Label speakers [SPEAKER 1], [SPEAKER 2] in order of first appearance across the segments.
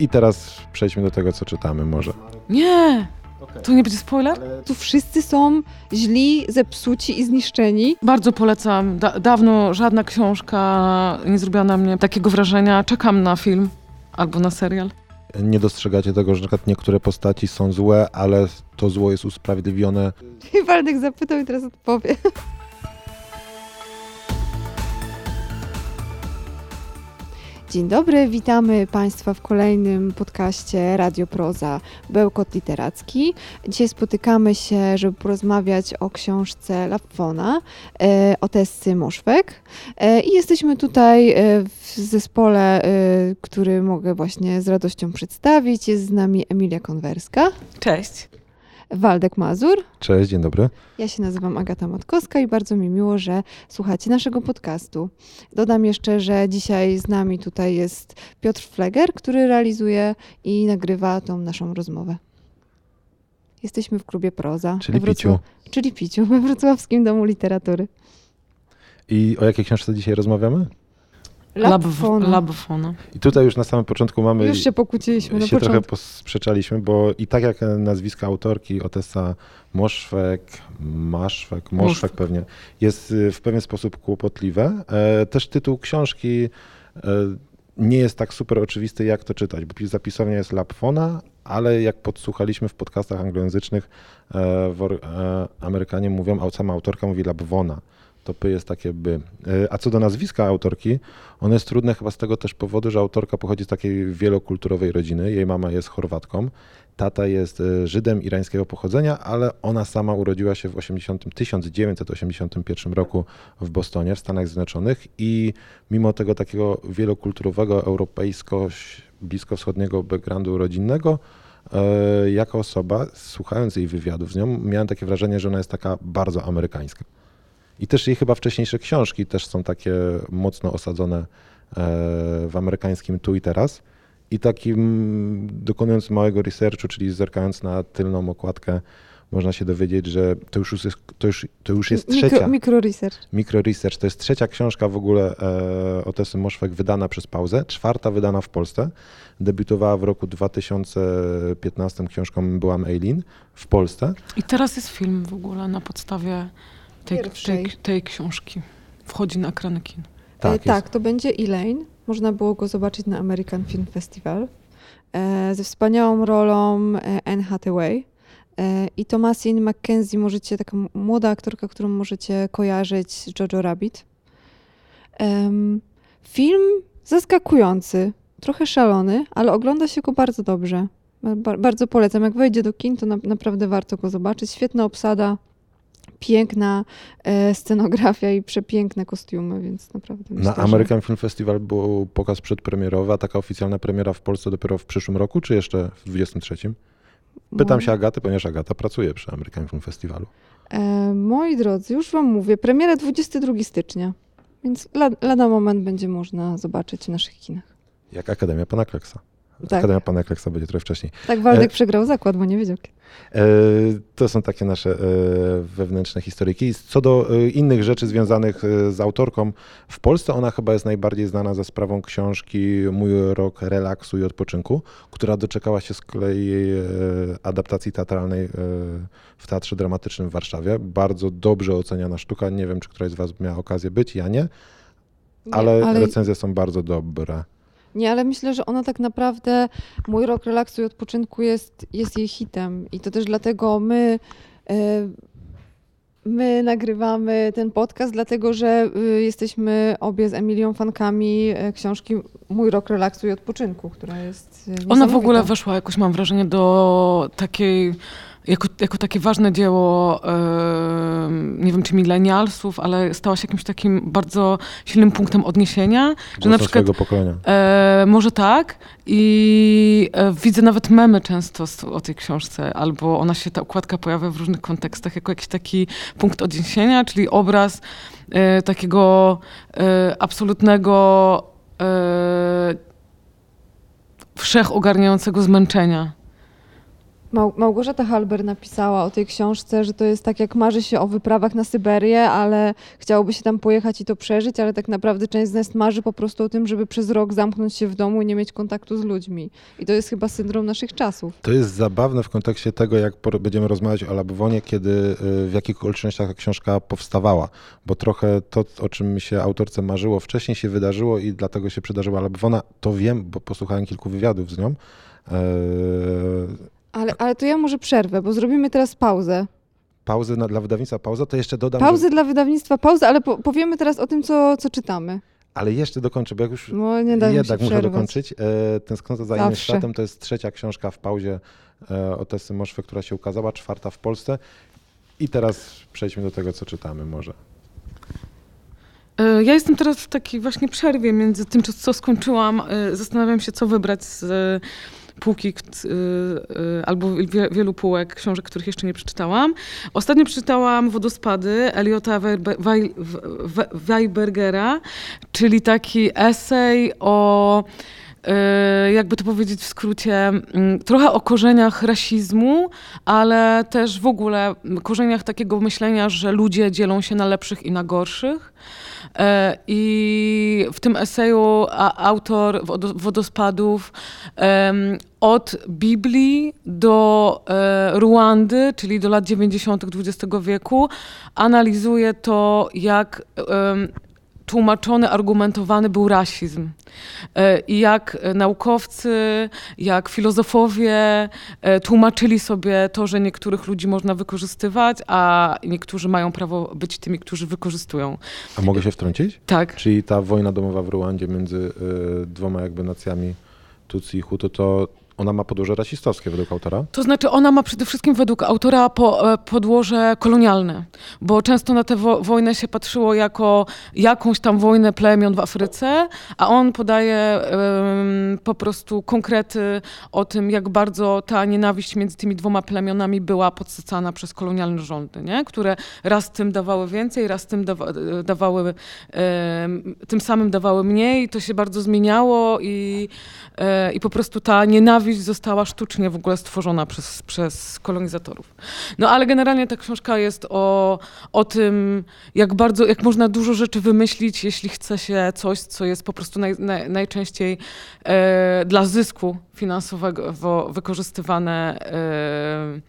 [SPEAKER 1] I teraz przejdźmy do tego, co czytamy może.
[SPEAKER 2] Nie! To nie będzie spoiler?
[SPEAKER 3] Tu wszyscy są źli, zepsuci i zniszczeni.
[SPEAKER 2] Bardzo polecam. Da dawno żadna książka nie zrobiła na mnie takiego wrażenia. Czekam na film albo na serial.
[SPEAKER 1] Nie dostrzegacie tego, że na przykład niektóre postaci są złe, ale to zło jest usprawiedliwione.
[SPEAKER 3] I Waldek zapytał i teraz odpowie. Dzień dobry, witamy Państwa w kolejnym podcaście Radio Proza Bełkot Literacki. Dzisiaj spotykamy się, żeby porozmawiać o książce Lapfona, e, o Tessy Moszwek. E, I jesteśmy tutaj e, w zespole, który mogę właśnie z radością przedstawić. Jest z nami Emilia Konwerska,
[SPEAKER 2] Cześć.
[SPEAKER 3] Waldek Mazur.
[SPEAKER 1] Cześć, dzień dobry.
[SPEAKER 3] Ja się nazywam Agata Matkowska i bardzo mi miło, że słuchacie naszego podcastu. Dodam jeszcze, że dzisiaj z nami tutaj jest Piotr Fleger, który realizuje i nagrywa tą naszą rozmowę. Jesteśmy w klubie Proza.
[SPEAKER 1] Czyli
[SPEAKER 3] Wrocław-
[SPEAKER 1] piciu.
[SPEAKER 3] Czyli Piciu, we Wrocławskim Domu Literatury.
[SPEAKER 1] I o jakiej książce dzisiaj rozmawiamy?
[SPEAKER 3] Lapfona.
[SPEAKER 2] Labfona.
[SPEAKER 1] I tutaj już na samym początku mamy...
[SPEAKER 3] Już się pokłóciliśmy na
[SPEAKER 1] się trochę posprzeczaliśmy, bo i tak jak nazwiska autorki Otessa Moszwek, Maszwek, Moszwek pewnie, jest y, w pewien sposób kłopotliwe. E, Też tytuł książki e, nie jest tak super oczywisty, jak to czytać, bo zapisownia jest Lapfona, ale jak podsłuchaliśmy w podcastach anglojęzycznych, e, Amerykanie mówią, a sama autorka mówi Lapwona. To py jest takie by. E, A co do nazwiska autorki, ono jest trudne chyba z tego też powodu, że autorka pochodzi z takiej wielokulturowej rodziny. Jej mama jest Chorwatką, tata jest e, Żydem irańskiego pochodzenia, ale ona sama urodziła się w 80, 1981 roku w Bostonie, w Stanach Zjednoczonych i mimo tego takiego wielokulturowego, europejsko, bliskowschodniego backgroundu rodzinnego, e, jako osoba, słuchając jej wywiadów z nią, miałem takie wrażenie, że ona jest taka bardzo amerykańska. I też jej chyba wcześniejsze książki też są takie mocno osadzone e, w amerykańskim tu i teraz. I takim, dokonując małego researchu, czyli zerkając na tylną okładkę, można się dowiedzieć, że to już jest, to już, to już jest trzecia,
[SPEAKER 3] Mikro, mikro research.
[SPEAKER 1] Micro Research, to jest trzecia książka w ogóle e, Otesy Moszwek wydana przez pauzę, czwarta wydana w Polsce. Debiutowała w roku 2015 książką Byłam Eileen w Polsce.
[SPEAKER 2] I teraz jest film w ogóle na podstawie tej,
[SPEAKER 3] Pierwszej.
[SPEAKER 2] tej, tej książki. Wchodzi na ekrany kin.
[SPEAKER 3] Tak, e, tak to będzie Elaine. Można było go zobaczyć na American Film Festival. E, ze wspaniałą rolą e, Anne Hathaway. E, I Thomasin McKenzie, możecie, taka młoda aktorka, którą możecie kojarzyć z Jojo Rabbit. Film zaskakujący, trochę szalony, ale ogląda się go bardzo dobrze. Ba- bardzo polecam. Jak wejdzie do kin, to na, naprawdę warto go zobaczyć. Świetna obsada, piękna e, scenografia i przepiękne kostiumy, więc naprawdę
[SPEAKER 1] Na American Film Festival był pokaz przedpremierowy, a taka oficjalna premiera w Polsce dopiero w przyszłym roku, czy jeszcze w 23? Pytam
[SPEAKER 3] Moi-
[SPEAKER 1] się Agaty, ponieważ Agata pracuje przy American Film Festivalu.
[SPEAKER 3] E, moi drodzy, już wam mówię, premiera 22 stycznia, więc la, lada moment będzie można zobaczyć w naszych kinach.
[SPEAKER 1] Jak Akademia Pana Kleksa.
[SPEAKER 3] Tak.
[SPEAKER 1] Akademia Pana Kleksa będzie trochę wcześniej.
[SPEAKER 3] Tak, Waldek
[SPEAKER 1] E-
[SPEAKER 3] przegrał zakład, bo nie wiedział.
[SPEAKER 1] E, To są takie nasze e, wewnętrzne historyjki. Co do e, innych rzeczy związanych e, z autorką, w Polsce ona chyba jest najbardziej znana za sprawą książki Mój rok relaksu i odpoczynku, która doczekała się z kolei e, adaptacji teatralnej w Teatrze Dramatycznym w Warszawie. Bardzo dobrze oceniana sztuka. Nie wiem, czy któraś z Was miała okazję być, ja nie, ale,
[SPEAKER 3] ale,
[SPEAKER 1] recenzje są bardzo dobre.
[SPEAKER 3] Nie, ale myślę, że ona tak naprawdę, mój rok relaksu i odpoczynku jest, jest jej hitem i to też dlatego my... E, My nagrywamy ten podcast, dlatego że y, jesteśmy obie z Emilią fankami e, książki Mój rok relaksu i odpoczynku, która jest. e,
[SPEAKER 2] Ona w ogóle weszła jakoś, mam wrażenie, do takiej, jako, jako takie ważne dzieło, em, nie wiem czy milenialsów, ale stała się jakimś takim bardzo silnym punktem odniesienia, że
[SPEAKER 1] Głosem
[SPEAKER 2] na przykład
[SPEAKER 1] pokolenia.
[SPEAKER 2] E, może tak. I e, widzę nawet memy często z, o tej książce, albo ona się, ta układka pojawia w różnych kontekstach jako jakiś taki punkt odniesienia, czyli obraz e, takiego absolutnego wszechogarniającego zmęczenia.
[SPEAKER 3] Małgorzata Halber napisała o tej książce, że to jest tak jak marzy się o wyprawach na Syberię, ale chciałoby się tam pojechać i to przeżyć, ale tak naprawdę część z nas marzy po prostu o tym, żeby przez rok zamknąć się w domu i nie mieć kontaktu z ludźmi. I to jest chyba syndrom naszych czasów.
[SPEAKER 1] To jest zabawne w kontekście tego, jak będziemy rozmawiać o Labwonie, kiedy y, w jakich okolicznościach ta książka powstawała, bo trochę to, o czym się autorce marzyło, wcześniej się wydarzyło i dlatego się przydarzyła Labwona, to wiem, bo posłuchałem kilku wywiadów z nią. E,
[SPEAKER 3] ale, ale to ja może przerwę, bo zrobimy teraz pauzę.
[SPEAKER 1] Pauzę na, dla wydawnictwa, pauzę, to jeszcze dodam.
[SPEAKER 3] Pauzę że... dla wydawnictwa, pauzę, ale po, powiemy teraz o tym, co, co czytamy.
[SPEAKER 1] Ale jeszcze dokończę, bo jak już
[SPEAKER 3] no, nie da
[SPEAKER 1] jednak
[SPEAKER 3] muszę
[SPEAKER 1] przerwać. dokończyć. E, Tęsknota za innym światem to jest trzecia książka w pauzie e, o Tessy Moszwe, która się ukazała, czwarta w Polsce. I teraz przejdźmy do tego, co czytamy może.
[SPEAKER 2] E, ja jestem teraz w takiej właśnie przerwie między tym, co skończyłam. E, zastanawiam się, co wybrać z półki y, y, albo wielu półek książek, których jeszcze nie przeczytałam. Ostatnio przeczytałam Wodospady Eliota Weibergera, czyli taki esej o y, jakby to powiedzieć w skrócie, mm, trochę o korzeniach rasizmu, ale też w ogóle korzeniach takiego myślenia, że ludzie dzielą się na lepszych i na gorszych. E, I w tym eseju autor wodospadów od Biblii do e, Ruandy, czyli do lat 90. XX wieku, analizuje to, jak tłumaczony, argumentowany był rasizm. E, I jak naukowcy, jak filozofowie e, tłumaczyli sobie to, że niektórych ludzi można wykorzystywać, a niektórzy mają prawo być tymi, którzy wykorzystują.
[SPEAKER 1] A mogę się wtrącić?
[SPEAKER 2] Tak.
[SPEAKER 1] Czyli ta wojna domowa w Ruandzie między e, dwoma jakby nacjami Tutsi i Hutu, to ona ma podłoże rasistowskie według autora?
[SPEAKER 2] To znaczy ona ma przede wszystkim według autora po, e, podłoże kolonialne, bo często na tę wo wojnę się patrzyło jako jakąś tam wojnę plemion w Afryce, a on podaje um, po prostu konkrety o tym, jak bardzo ta nienawiść między tymi dwoma plemionami była podsycana przez kolonialne rządy, nie? które raz tym dawały więcej, raz tym dawa dawały, um, tym samym dawały mniej. To się bardzo zmieniało i, um, i po prostu ta nienawiść nienawiść została sztucznie w ogóle stworzona przez, przez kolonizatorów. No ale generalnie ta książka jest o, o tym, jak bardzo, jak można dużo rzeczy wymyślić, jeśli chce się coś, co jest po prostu naj, naj, najczęściej e, dla zysku finansowego wykorzystywane. E,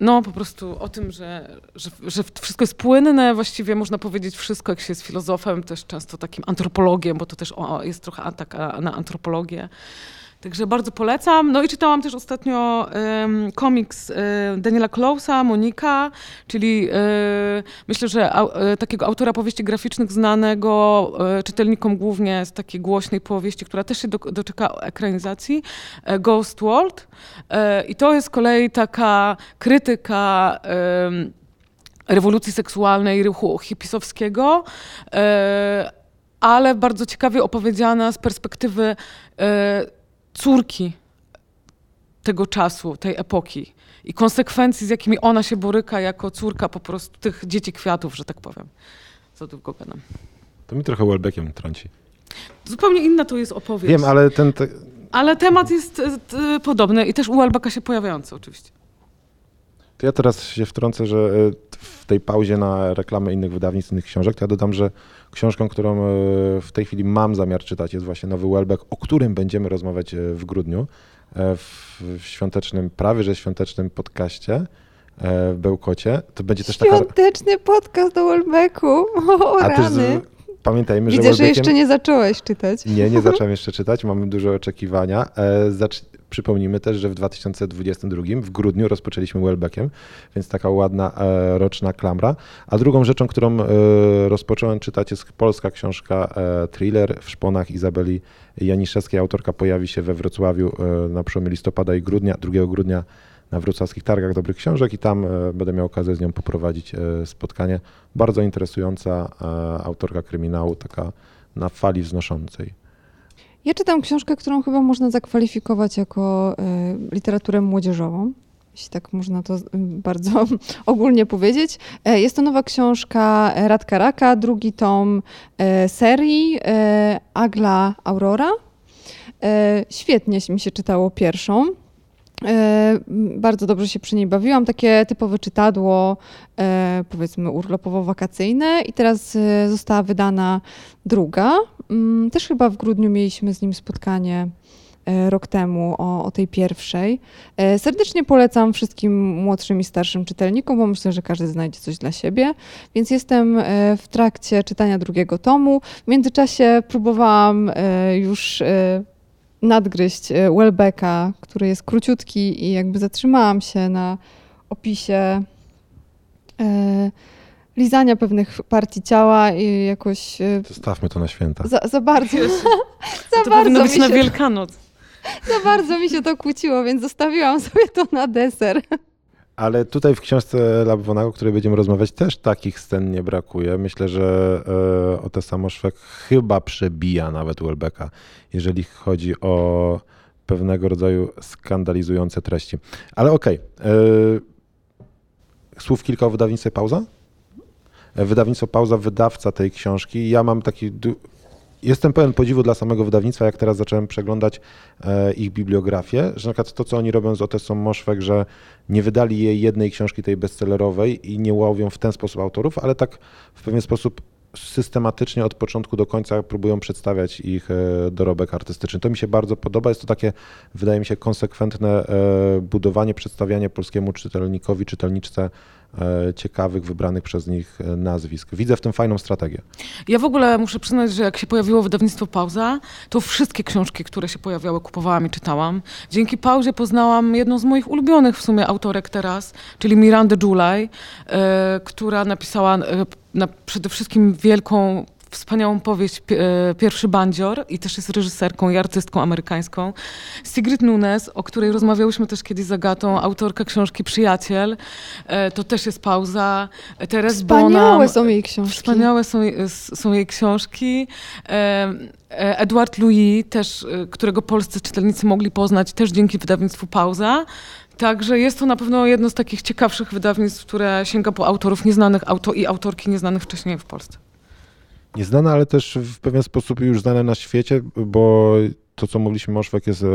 [SPEAKER 2] no, po prostu o tym, że, że, że, wszystko jest płynne, właściwie można powiedzieć wszystko, jak się jest filozofem, też często takim antropologiem, bo to też o, jest trochę atak na antropologię. Także bardzo polecam. No i czytałam też ostatnio um, komiks y, Daniela Klausa, Monika, czyli y, myślę, że au, y, takiego autora powieści graficznych znanego czytelnikom głównie z takiej głośnej powieści, która też się do, doczeka ekranizacji, Ghost World. I to jest z kolei taka krytyka rewolucji seksualnej, ruchu hipisowskiego, ale bardzo ciekawie opowiedziana z perspektywy córki tego czasu, tej epoki i konsekwencji, z jakimi ona się boryka jako córka po prostu tych dzieci kwiatów, że tak powiem. Za długo gadam.
[SPEAKER 1] To mi trochę Welbeckiem trąci.
[SPEAKER 2] Zupełnie inna to jest opowieść.
[SPEAKER 1] Wiem, ale ten... Te...
[SPEAKER 2] Ale temat jest y, podobny i też u Welbecka się pojawiający oczywiście.
[SPEAKER 1] To ja teraz się wtrącę, że e, w tej pauzie na reklamę innych wydawnictw, innych książek, to ja dodam, że książką, którą e, w tej chwili mam zamiar czytać, jest właśnie Nowy Welbeck, o którym będziemy rozmawiać e, w grudniu w świątecznym, prawie że świątecznym podcaście w Bełkocie. To będzie też
[SPEAKER 3] taka... Świąteczny podcast o Welbecku. O, A rany. Też
[SPEAKER 1] pamiętajmy,
[SPEAKER 3] Widzę,
[SPEAKER 1] że,
[SPEAKER 3] Welbeckiem... że jeszcze nie zacząłeś czytać.
[SPEAKER 1] Nie, nie zacząłem jeszcze czytać, mamy duże oczekiwania. Zacz... Przypomnijmy też, że w 2022 w grudniu rozpoczęliśmy Welbeckiem, więc taka ładna e, roczna klamra. A drugą rzeczą, którą e, rozpocząłem czytać jest polska książka e, Thriller w szponach Izabeli Janiszewskiej. Autorka pojawi się we Wrocławiu na przełomie listopada i grudnia, 2 grudnia na wrocławskich targach dobrych książek i tam będę miał okazję z nią poprowadzić spotkanie. Bardzo interesująca autorka kryminału, taka na fali wznoszącej.
[SPEAKER 3] Ja czytam książkę, którą chyba można zakwalifikować jako y, literaturę młodzieżową jeśli tak można to bardzo ogólnie powiedzieć. E, jest to nowa książka Radka Raka, drugi tom e, serii Agla Aurora. Świetnie mi się czytało pierwszą. E, bardzo dobrze się przy niej bawiłam. Takie typowe czytadło, e, powiedzmy urlopowo-wakacyjne i teraz e, została wydana druga. Mm, też chyba w grudniu mieliśmy z nim spotkanie rok temu o, o, tej pierwszej. Serdecznie polecam wszystkim młodszym i starszym czytelnikom, bo myślę, że każdy znajdzie coś dla siebie. Więc jestem w trakcie czytania drugiego tomu. W międzyczasie próbowałam już nadgryźć e, Welbecka, który jest króciutki i jakby zatrzymałam się na opisie e, lizania pewnych partii ciała i jakoś...
[SPEAKER 1] E, Zostawmy to na święta.
[SPEAKER 3] Za, za bardzo...
[SPEAKER 2] za to bardzo być się, na Wielkanoc.
[SPEAKER 3] Za bardzo mi się to kłóciło, więc zostawiłam sobie to na deser.
[SPEAKER 1] Ale tutaj w książce Labwona, o której będziemy rozmawiać, też takich scen nie brakuje. Myślę, że e, o te samoszwek chyba przebija nawet Welbecka, jeżeli chodzi o pewnego rodzaju skandalizujące treści. Ale okej. Okay. E, słów kilka o wydawnictwie Pauza? E, wydawnictwo Pauza, wydawca tej książki. Ja mam taki Jestem pełen podziwu dla samego wydawnictwa, jak teraz zacząłem przeglądać e, ich bibliografię, że na przykład to, co oni robią z Otesą Moszwek, że nie wydali jej jednej książki tej bestsellerowej i nie łowią w ten sposób autorów, ale tak w pewien sposób systematycznie od początku do końca próbują przedstawiać ich e, dorobek artystyczny. To mi się bardzo podoba. Jest to takie, wydaje mi się, konsekwentne e, budowanie, przedstawianie polskiemu czytelnikowi, czytelniczce E, ciekawych, wybranych przez nich nazwisk. Widzę w tym fajną strategię.
[SPEAKER 2] Ja w ogóle muszę przyznać, że jak się pojawiło wydawnictwo Pauza, to wszystkie książki, które się pojawiały, kupowałam i czytałam. Dzięki Pauzie poznałam jedną z moich ulubionych w sumie autorek teraz, czyli Mirandę Julaj, która napisała na przede wszystkim wielką wspaniałą powieść e, Pierwszy Bandzior i też jest reżyserką i artystką amerykańską. Sigrid Nunes, o której rozmawiałyśmy też kiedyś z Agatą, autorka książki Przyjaciel, e, to też jest pauza. Teres
[SPEAKER 3] Wspaniałe Bonham, są jej książki.
[SPEAKER 2] Wspaniałe są, są jej książki. E, Edward Louis, też, którego polscy czytelnicy mogli poznać też dzięki wydawnictwu Pauza. Także jest to na pewno jedno z takich ciekawszych wydawnictw, które sięga po autorów nieznanych auto i autorki nieznanych wcześniej w Polsce
[SPEAKER 1] nieznane, ale też w pewien sposób już znane na świecie, bo to, co mówiliśmy, Moszwek jest e,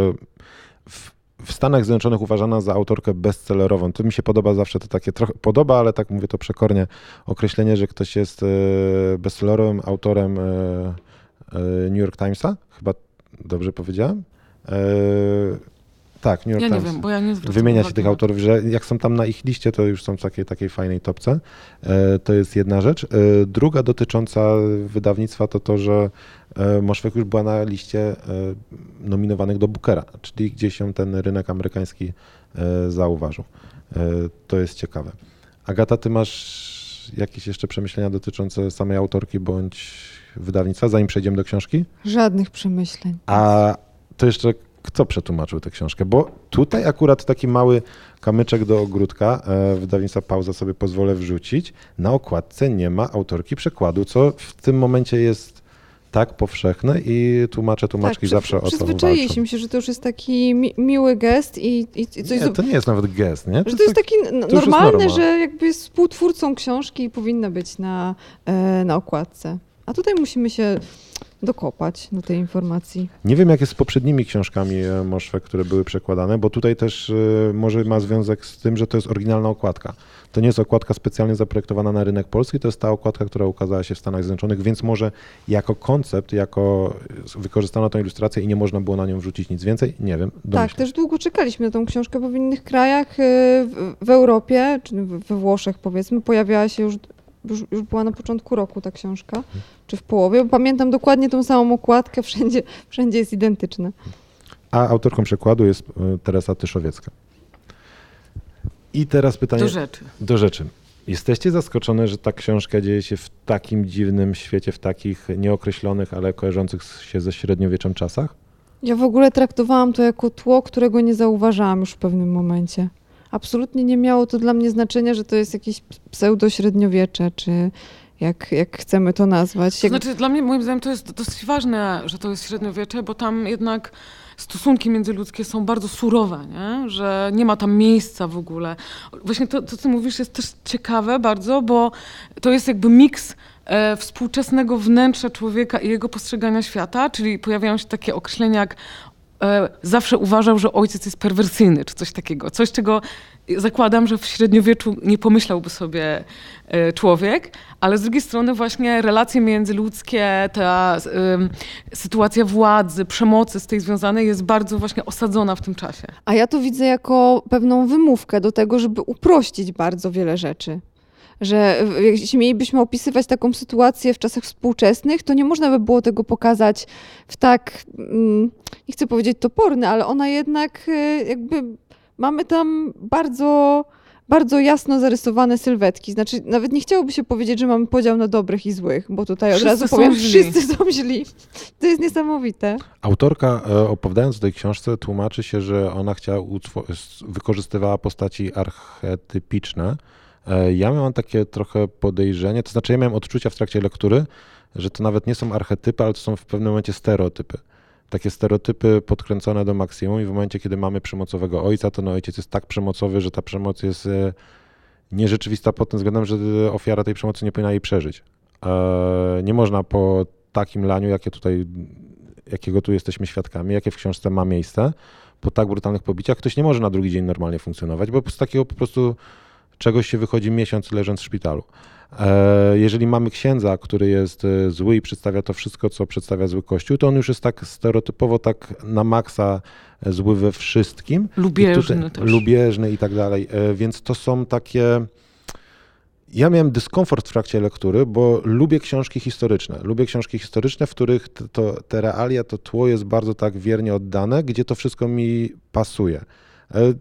[SPEAKER 1] w, w Stanach Zjednoczonych uważana za autorkę bestsellerową. To mi się podoba zawsze to takie trochę podoba, ale tak mówię to przekornie określenie, że ktoś jest e, bestsellerowym autorem e, New York Timesa. Chyba dobrze powiedziałem? Tak, New York
[SPEAKER 2] ja
[SPEAKER 1] Times.
[SPEAKER 2] nie wiem, bo ja nie
[SPEAKER 1] Wymienia się tych autorów, że jak są tam na ich liście, to już są w takiej, takiej fajnej topce. E, to jest jedna rzecz. E, druga dotycząca wydawnictwa to to, że e, Moszwek już była na liście nominowanych do Bookera, czyli gdzieś się ten rynek amerykański zauważył. To jest ciekawe. Agata, ty masz jakieś jeszcze przemyślenia dotyczące samej autorki bądź wydawnictwa, zanim przejdziemy do książki?
[SPEAKER 3] Żadnych przemyśleń.
[SPEAKER 1] A to jeszcze kto przetłumaczył tę książkę, bo tutaj akurat taki mały kamyczek do ogródka e, wydawnictwa Pauza sobie pozwolę wrzucić. Na okładce nie ma autorki przekładu, co w tym momencie jest tak powszechne i tłumacze, tłumaczki tak, zawsze o to walczą.
[SPEAKER 3] Się, że to już jest taki mi miły gest i, i, i coś...
[SPEAKER 1] Nie, to nie jest nawet gest, nie?
[SPEAKER 3] Że to jest tak, taki normalny, jest że jakby jest współtwórcą książki i powinna być na, e, na okładce. A tutaj musimy się dokopać do tej informacji.
[SPEAKER 1] Nie wiem, jak jest z poprzednimi książkami e, Moszwe, które były przekładane, bo tutaj też e, może ma związek z tym, że to jest oryginalna okładka. To nie jest okładka specjalnie zaprojektowana na rynek polski, to jest ta okładka, która ukazała się w Stanach Zjednoczonych, więc może jako koncept, jako wykorzystano tę ilustrację i nie można było na nią wrzucić nic więcej, nie wiem.
[SPEAKER 3] Tak, też długo czekaliśmy na tą książkę, bo w innych krajach, e, w Europie, czy we Włoszech powiedzmy, pojawiała się już już, już była na początku roku ta książka, czy w połowie. Pamiętam dokładnie tą samą okładkę, wszędzie, wszędzie jest identyczna.
[SPEAKER 1] A autorką przekładu jest e, Teresa Tyszowiecka. I teraz pytanie.
[SPEAKER 2] Do rzeczy.
[SPEAKER 1] Do rzeczy. Jesteście zaskoczone, że ta książka dzieje się w takim dziwnym świecie, w takich nieokreślonych, ale kojarzących się ze średniowieczem czasach?
[SPEAKER 3] Ja w ogóle traktowałam to jako tło, którego nie zauważałam już w pewnym momencie absolutnie nie miało to dla mnie znaczenia, że to jest jakieś pseudo-średniowiecze, czy jak, jak chcemy to nazwać.
[SPEAKER 2] To znaczy, dla mnie, moim zdaniem, to jest dosyć ważne, że to jest średniowiecze, bo tam jednak stosunki międzyludzkie są bardzo surowe, nie? że nie ma tam miejsca w ogóle. Właśnie to, co mówisz, jest też ciekawe bardzo, bo to jest jakby miks e, współczesnego wnętrza człowieka i jego postrzegania świata, czyli pojawiają się takie określenia jak e, zawsze uważał, że ojciec jest perwersyjny, czy coś takiego. Coś, czego zakładam, że w średniowieczu nie pomyślałby sobie e, człowiek, ale z drugiej strony właśnie relacje międzyludzkie, ta y, sytuacja władzy, przemocy z tej związanej jest bardzo właśnie osadzona w tym czasie.
[SPEAKER 3] A ja to widzę jako pewną wymówkę do tego, żeby uprościć bardzo wiele rzeczy że jeśli mielibyśmy opisywać taką sytuację w czasach współczesnych, to nie można by było tego pokazać w tak, mm, nie chcę powiedzieć toporny, ale ona jednak e, jakby mamy tam bardzo bardzo jasno zarysowane sylwetki. Znaczy, nawet nie chciałoby się powiedzieć, że mamy podział na dobrych i złych, bo tutaj
[SPEAKER 2] wszyscy
[SPEAKER 3] od razu powiem, źli. wszyscy są źli. To jest niesamowite.
[SPEAKER 1] Autorka, e, opowiadając o tej książce, tłumaczy się, że ona chciała, wykorzystywała postaci archetypiczne, ja miałem takie trochę podejrzenie, to znaczy ja miałem odczucia w trakcie lektury, że to nawet nie są archetypy, ale to są w pewnym momencie stereotypy. Takie stereotypy podkręcone do maksimum i w momencie, kiedy mamy przemocowego ojca, to no ojciec jest tak przemocowy, że ta przemoc jest e, nierzeczywista pod tym względem, że ofiara tej przemocy nie powinna jej przeżyć. E, nie można po takim laniu, jakie tutaj, jakiego tu jesteśmy świadkami, jakie w książce ma miejsce, po tak brutalnych pobiciach, ktoś nie może na drugi dzień normalnie funkcjonować, bo z takiego po prostu czegoś się wychodzi miesiąc leżąc w szpitalu. E, jeżeli mamy księdza, który jest e, zły i przedstawia to wszystko, co przedstawia zły kościół, to on już jest tak stereotypowo, tak na maksa e, zły we wszystkim.
[SPEAKER 2] Lubieżny I tutaj, też.
[SPEAKER 1] Lubieżny i tak dalej. Więc to są takie... Ja miałem dyskomfort w trakcie lektury, bo lubię książki historyczne. Lubię książki historyczne, w których to, te realia, to tło jest bardzo tak wiernie oddane, gdzie to wszystko mi pasuje.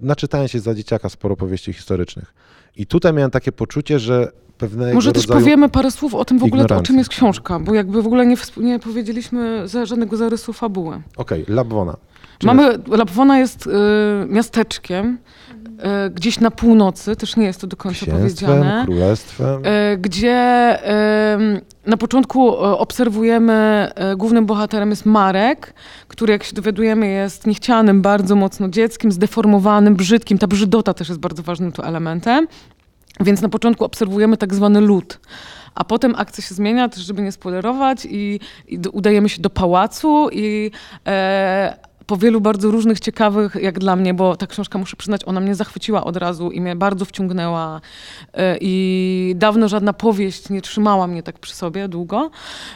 [SPEAKER 1] Naczytałem się za dzieciaka sporo powieści historycznych. I tutaj miałem takie poczucie, że pewnego
[SPEAKER 2] Może też powiemy parę słów o tym w ogóle, o czym jest książka, bo jakby w ogóle nie, nie powiedzieliśmy za żadnego zarysu fabuły.
[SPEAKER 1] Okej, okay, Labwona.
[SPEAKER 2] Mamy, jest... Labwona jest y, miasteczkiem, y, gdzieś na północy, też nie jest to do końca powiedziane.
[SPEAKER 1] królestwem.
[SPEAKER 2] Y, gdzie y, na początku y, obserwujemy, y, głównym bohaterem jest Marek, który jak się dowiadujemy jest niechcianym bardzo mocno dzieckiem, zdeformowanym, brzydkim. Ta brzydota też jest bardzo ważnym tu elementem. Więc na początku obserwujemy tak zwany lód. A potem akcja się zmienia, też żeby nie spoilerować, i, i udajemy się do pałacu i e, po wielu bardzo różnych, ciekawych, jak dla mnie, bo ta książka, muszę przyznać, ona mnie zachwyciła od razu i mnie bardzo wciągnęła. E, I dawno żadna powieść nie trzymała mnie tak przy sobie długo.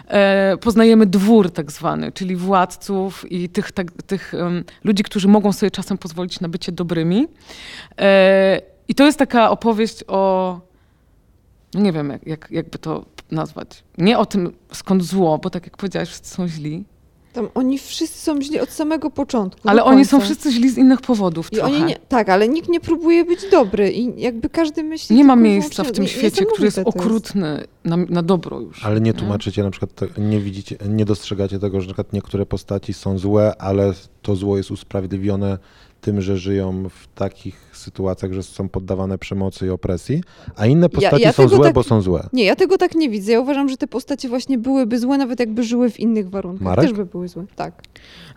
[SPEAKER 2] E, poznajemy dwór tak zwany, czyli władców i tych, tak, tych ludzi, którzy mogą sobie czasem pozwolić na bycie dobrymi. E, I to jest taka opowieść o nie wiem, jak, jak, jakby to nazwać. Nie o tym, skąd zło, bo tak jak powiedziałaś, wszyscy są źli,
[SPEAKER 3] tam oni wszyscy są źli od samego początku.
[SPEAKER 2] Ale oni są wszyscy źli z innych powodów. I oni
[SPEAKER 3] nie, tak, ale nikt nie próbuje być dobry i jakby każdy myśli.
[SPEAKER 2] Nie ma miejsca w tym świecie, który jest okrutny jest. Na, na, dobro już.
[SPEAKER 1] Ale nie tłumaczycie na przykład, nie widzicie, nie dostrzegacie tego, że na przykład niektóre postaci są złe, ale to zło jest usprawiedliwione tym, że żyją w takich sytuacjach, że są poddawane przemocy i opresji, a inne postacie ja, ja są złe, tak, bo są złe.
[SPEAKER 3] Nie, ja tego tak nie widzę. Ja uważam, że te postacie właśnie byłyby złe, nawet jakby żyły w innych warunkach.
[SPEAKER 1] Marek?
[SPEAKER 3] Też by były złe, tak.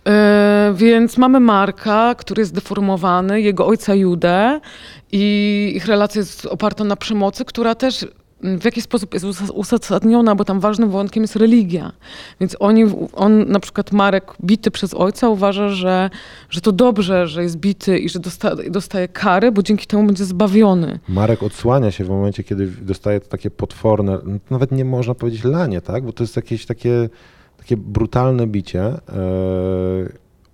[SPEAKER 2] E, więc mamy Marka, który jest deformowany, jego ojca Judę i ich relacja jest oparta na przemocy, która też w jaki sposób jest uzasadniona, bo tam ważnym wątkiem jest religia. Więc oni, on, na przykład Marek, bity przez ojca, uważa, że, że to dobrze, że jest bity i że dosta, dostaje kary, bo dzięki temu będzie zbawiony.
[SPEAKER 1] Marek odsłania się w momencie, kiedy dostaje takie potworne, nawet nie można powiedzieć lanie, tak? Bo to jest jakieś takie, takie brutalne bicie. E,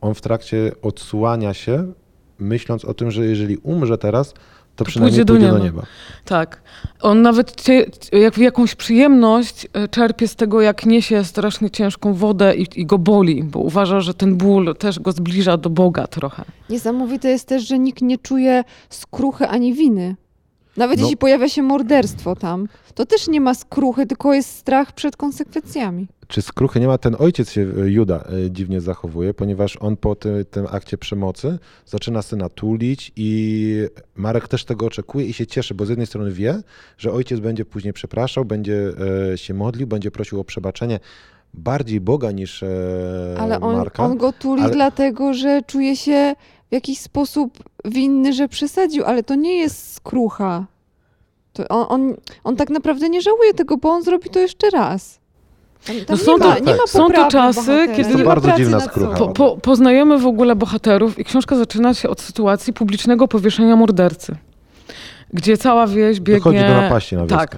[SPEAKER 1] on w trakcie odsłania się, myśląc o tym, że jeżeli umrze teraz, to, przynajmniej pójdzie, pójdzie do, nieba. do, nieba.
[SPEAKER 2] Tak. On nawet jak jakąś przyjemność e, czerpie z tego, jak niesie strasznie ciężką wodę i, i, go boli, bo uważa, że ten ból też go zbliża do Boga trochę.
[SPEAKER 3] Niesamowite jest też, że nikt nie czuje skruchy ani winy. Nawet no. jeśli pojawia się morderstwo tam, to też nie ma skruchy, tylko jest strach przed konsekwencjami
[SPEAKER 1] czy skruchy nie ma, ten ojciec się, e, Juda, e, dziwnie zachowuje, ponieważ on po tym, tym akcie przemocy zaczyna syna tulić i Marek też tego oczekuje i się cieszy, bo z jednej strony wie, że ojciec będzie później przepraszał, będzie e, się modlił, będzie prosił o przebaczenie bardziej Boga niż
[SPEAKER 3] ale on,
[SPEAKER 1] Marka.
[SPEAKER 3] on go tuli ale... dlatego, że czuje się w jakiś sposób winny, że przesadził, ale to nie jest skrucha. On, on, on tak naprawdę nie żałuje tego, bo on zrobi to jeszcze raz.
[SPEAKER 2] No
[SPEAKER 3] nie,
[SPEAKER 2] są
[SPEAKER 3] ma,
[SPEAKER 2] to-
[SPEAKER 3] nie ma
[SPEAKER 2] są to czasy,
[SPEAKER 3] bohatera,
[SPEAKER 2] kiedy-
[SPEAKER 1] bardzo dziwna skrucha.
[SPEAKER 2] Po, po, poznajemy w ogóle bohaterów i książka zaczyna się od sytuacji publicznego powieszenia mordercy, gdzie cała wieś biegnie...
[SPEAKER 1] Dochodzi do napaści na wioskę.
[SPEAKER 2] Tak.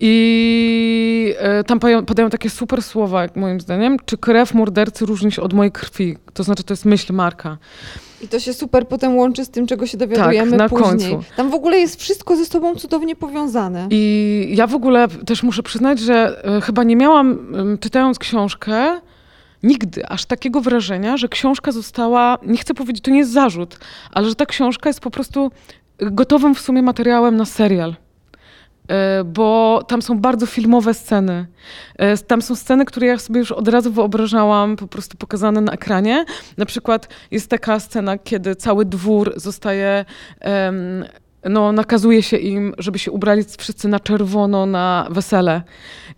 [SPEAKER 2] I e, tam padają, padają takie super słowa, jak moim zdaniem, czy krew mordercy różni się od mojej krwi. To znaczy, to jest myśl Marka.
[SPEAKER 3] I to się super potem łączy z tym, czego się dowiadujemy
[SPEAKER 2] Tak, na
[SPEAKER 3] później.
[SPEAKER 2] końcu.
[SPEAKER 3] Tam w ogóle jest wszystko ze sobą cudownie powiązane.
[SPEAKER 2] I ja w ogóle też muszę przyznać, że e, chyba nie miałam, czytając książkę, nigdy aż takiego wrażenia, że książka została, nie chcę powiedzieć, to nie jest zarzut, ale że ta książka jest po prostu gotowym w sumie materiałem na serial. E, Bo tam są bardzo filmowe sceny. E, Tam są sceny, które ja sobie już od razu wyobrażałam, po prostu pokazane na ekranie. Na przykład jest taka scena, kiedy cały dwór zostaje em, no, nakazuje się im, żeby się ubrali wszyscy na czerwono na wesele.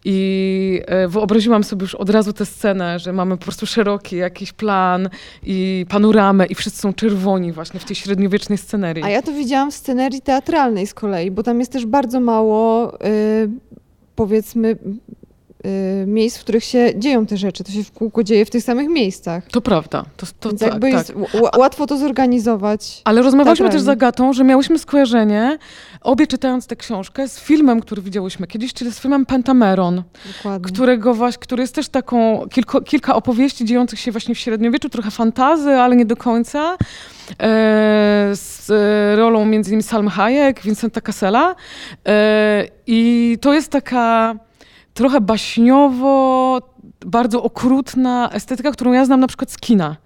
[SPEAKER 2] I e, wyobraziłam sobie już od razu tę scenę, że mamy po prostu szeroki jakiś plan i panoramę i wszyscy są czerwoni właśnie w tej średniowiecznej scenerii.
[SPEAKER 3] A ja to widziałam w scenerii teatralnej z kolei, bo tam jest też bardzo mało, y, powiedzmy, miejsc, w których się dzieją te rzeczy. To się w kółko dzieje w tych samych miejscach.
[SPEAKER 2] To prawda. To, to
[SPEAKER 3] Więc
[SPEAKER 2] tak,
[SPEAKER 3] jakby
[SPEAKER 2] tak.
[SPEAKER 3] jest ł- łatwo to zorganizować.
[SPEAKER 2] Ale rozmawialiśmy też z Agatą, że miałyśmy skojarzenie, obie czytając tę książkę, z filmem, który widziałyśmy kiedyś, czyli z filmem Pentameron.
[SPEAKER 3] Dokładnie.
[SPEAKER 2] którego właśnie, który jest też taką, kilko, kilka opowieści dziejących się właśnie w średniowieczu, trochę fantazy, ale nie do końca, e, z e, rolą między innymi Salmy Hayek, Vincenta Cassela e, i to jest taka trochę baśniowo, bardzo okrutna estetyka, którą ja znam na przykład z kina.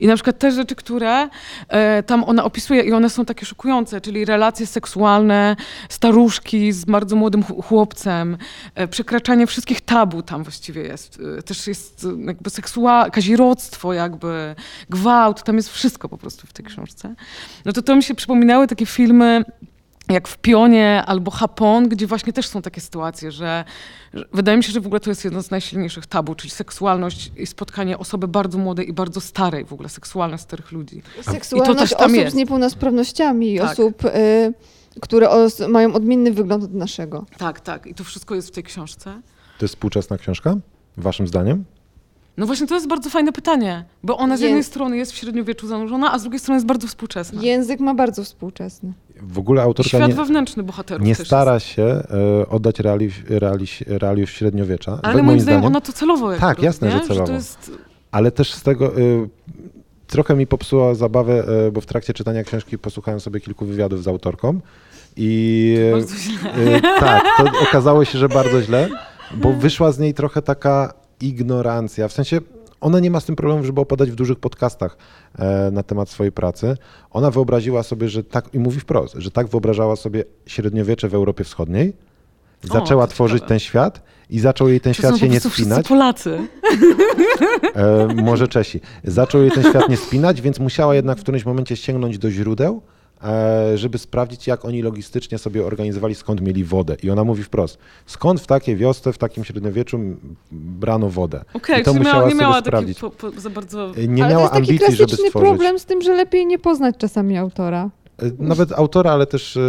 [SPEAKER 2] I na przykład te rzeczy, które e, tam ona opisuje i one są takie szokujące, czyli relacje seksualne staruszki z bardzo młodym ch- chłopcem, e, przekraczanie wszystkich tabu tam właściwie jest. E, też jest e, jakby seksualne, kazirodztwo jakby, gwałt, tam jest wszystko po prostu w tej książce. No to to mi się przypominały takie filmy jak w Pionie albo Japon, gdzie właśnie też są takie sytuacje, że, że wydaje mi się, że w ogóle to jest jedno z najsilniejszych tabu, czyli seksualność i spotkanie osoby bardzo młodej i bardzo starej, w ogóle seksualność starych ludzi.
[SPEAKER 3] Seksualność
[SPEAKER 2] też tam
[SPEAKER 3] osób
[SPEAKER 2] jest.
[SPEAKER 3] z niepełnosprawnościami,
[SPEAKER 2] Tak.
[SPEAKER 3] osób, y, które os- mają odmienny wygląd od naszego.
[SPEAKER 2] Tak, tak. I to wszystko jest w tej książce.
[SPEAKER 1] To jest współczesna książka, waszym zdaniem?
[SPEAKER 2] No właśnie to jest bardzo fajne pytanie, bo ona z
[SPEAKER 3] Je-
[SPEAKER 2] jednej strony jest w średniowieczu zanurzona, a z drugiej strony jest bardzo współczesna.
[SPEAKER 3] Język ma bardzo współczesny.
[SPEAKER 1] W ogóle autorka
[SPEAKER 2] Świat
[SPEAKER 1] nie,
[SPEAKER 2] wewnętrzny bohaterów
[SPEAKER 1] nie stara
[SPEAKER 2] jest.
[SPEAKER 1] się e, oddać reali, reali, realiów średniowiecza.
[SPEAKER 2] Ale moim zdaniem ona to celowo
[SPEAKER 1] Tak, jasne,
[SPEAKER 2] nie?
[SPEAKER 1] że
[SPEAKER 2] to
[SPEAKER 1] celowo.
[SPEAKER 2] jest...
[SPEAKER 1] Ale też z tego y, trochę mi popsuła zabawę, y, bo w trakcie czytania książki posłuchałem sobie kilku wywiadów z autorką i y,
[SPEAKER 2] Bardzo źle.
[SPEAKER 1] y, tak, to okazało się, że bardzo źle, bo wyszła z niej trochę taka ignorancja, w sensie ona nie ma z tym problemu, żeby opadać w dużych podcastach e, na temat swojej pracy. Ona wyobraziła sobie, że tak, i mówi wprost, że tak wyobrażała sobie średniowiecze w Europie Wschodniej, zaczęła
[SPEAKER 2] to
[SPEAKER 1] tworzyć
[SPEAKER 2] ciekawe.
[SPEAKER 1] ten świat i zaczął jej ten
[SPEAKER 2] To
[SPEAKER 1] świat się nie spinać.
[SPEAKER 2] Polacy.
[SPEAKER 1] E, może Czesi. Zaczął jej ten świat nie spinać, więc musiała jednak w którymś momencie sięgnąć do źródeł, żeby sprawdzić, jak oni logistycznie sobie organizowali, skąd mieli wodę. I ona mówi wprost, skąd w takiej wiosce, w takim średniowieczu brano wodę.
[SPEAKER 2] Okej,
[SPEAKER 1] I to
[SPEAKER 2] czyli miała,
[SPEAKER 1] musiała
[SPEAKER 2] nie miała
[SPEAKER 1] sprawdzić.
[SPEAKER 2] po, po, za bardzo...
[SPEAKER 1] E, Nie
[SPEAKER 3] ale
[SPEAKER 1] miała
[SPEAKER 3] to jest taki
[SPEAKER 1] ambicji, żeby stworzyć.
[SPEAKER 3] problem z tym, że lepiej nie poznać czasami autora.
[SPEAKER 1] E, Nawet autora, ale też e,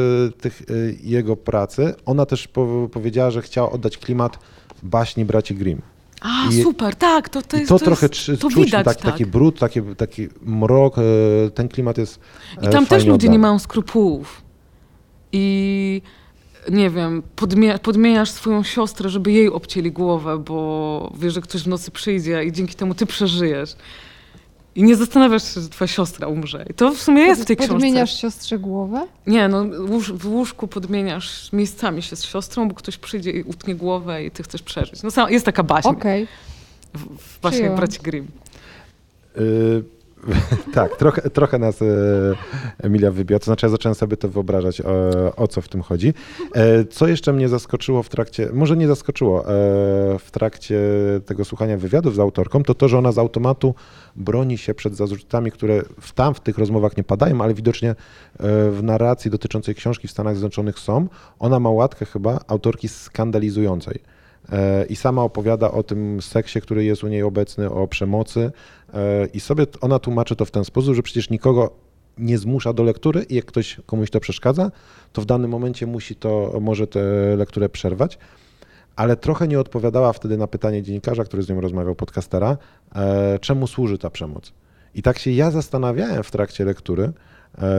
[SPEAKER 1] tych, e, jego pracy. Ona też po, powiedziała, że chciała oddać klimat baśni braci Grimm.
[SPEAKER 2] A,
[SPEAKER 1] I-
[SPEAKER 2] super, tak, to, to jest...
[SPEAKER 1] to,
[SPEAKER 2] to
[SPEAKER 1] trochę
[SPEAKER 2] jest, to
[SPEAKER 1] czuć,
[SPEAKER 2] widać,
[SPEAKER 1] taki,
[SPEAKER 2] tak.
[SPEAKER 1] taki brud, taki, taki mrok, e, ten klimat jest
[SPEAKER 2] I
[SPEAKER 1] e,
[SPEAKER 2] tam też ludzie nie mają skrupułów. I nie wiem, podmie podmieniasz swoją siostrę, żeby jej obcięli głowę, bo wiesz, że ktoś w nocy przyjdzie i dzięki temu ty przeżyjesz. I nie zastanawiasz się, że twoja siostra umrze. I to w sumie jest w tej książce.
[SPEAKER 3] Podmieniasz siostrze głowę?
[SPEAKER 2] Nie, no łóż, w łóżku podmieniasz miejscami się z siostrą, bo ktoś przyjdzie i utnie głowę i ty chcesz przeżyć. No sam- jest taka baśń
[SPEAKER 3] Okej.
[SPEAKER 2] w, w właśnie
[SPEAKER 3] przyjęłam.
[SPEAKER 2] braci Grimm.
[SPEAKER 1] Y, tak, trochę, trochę nas e, Emilia wybiła, to znaczy ja zacząłem sobie to wyobrażać, e, o co w tym chodzi. E, co jeszcze mnie zaskoczyło w trakcie, może nie zaskoczyło, w trakcie tego słuchania wywiadów z autorką, to to, że ona z automatu broni się przed zarzutami, które w, tam w tych rozmowach nie padają, ale widocznie w narracji dotyczącej książki w Stanach Zjednoczonych są. Ona ma łatkę chyba autorki skandalizującej. E, I sama opowiada o tym seksie, który jest u niej obecny, o przemocy. E, I sobie ona tłumaczy to w ten sposób, że przecież nikogo nie zmusza do lektury i jak ktoś komuś to przeszkadza, to w danym momencie musi to, może tę lekturę przerwać. ale trochę nie odpowiadała wtedy na pytanie dziennikarza, który z nią rozmawiał, podcastera, e, czemu służy ta przemoc. I tak się ja zastanawiałem w trakcie lektury,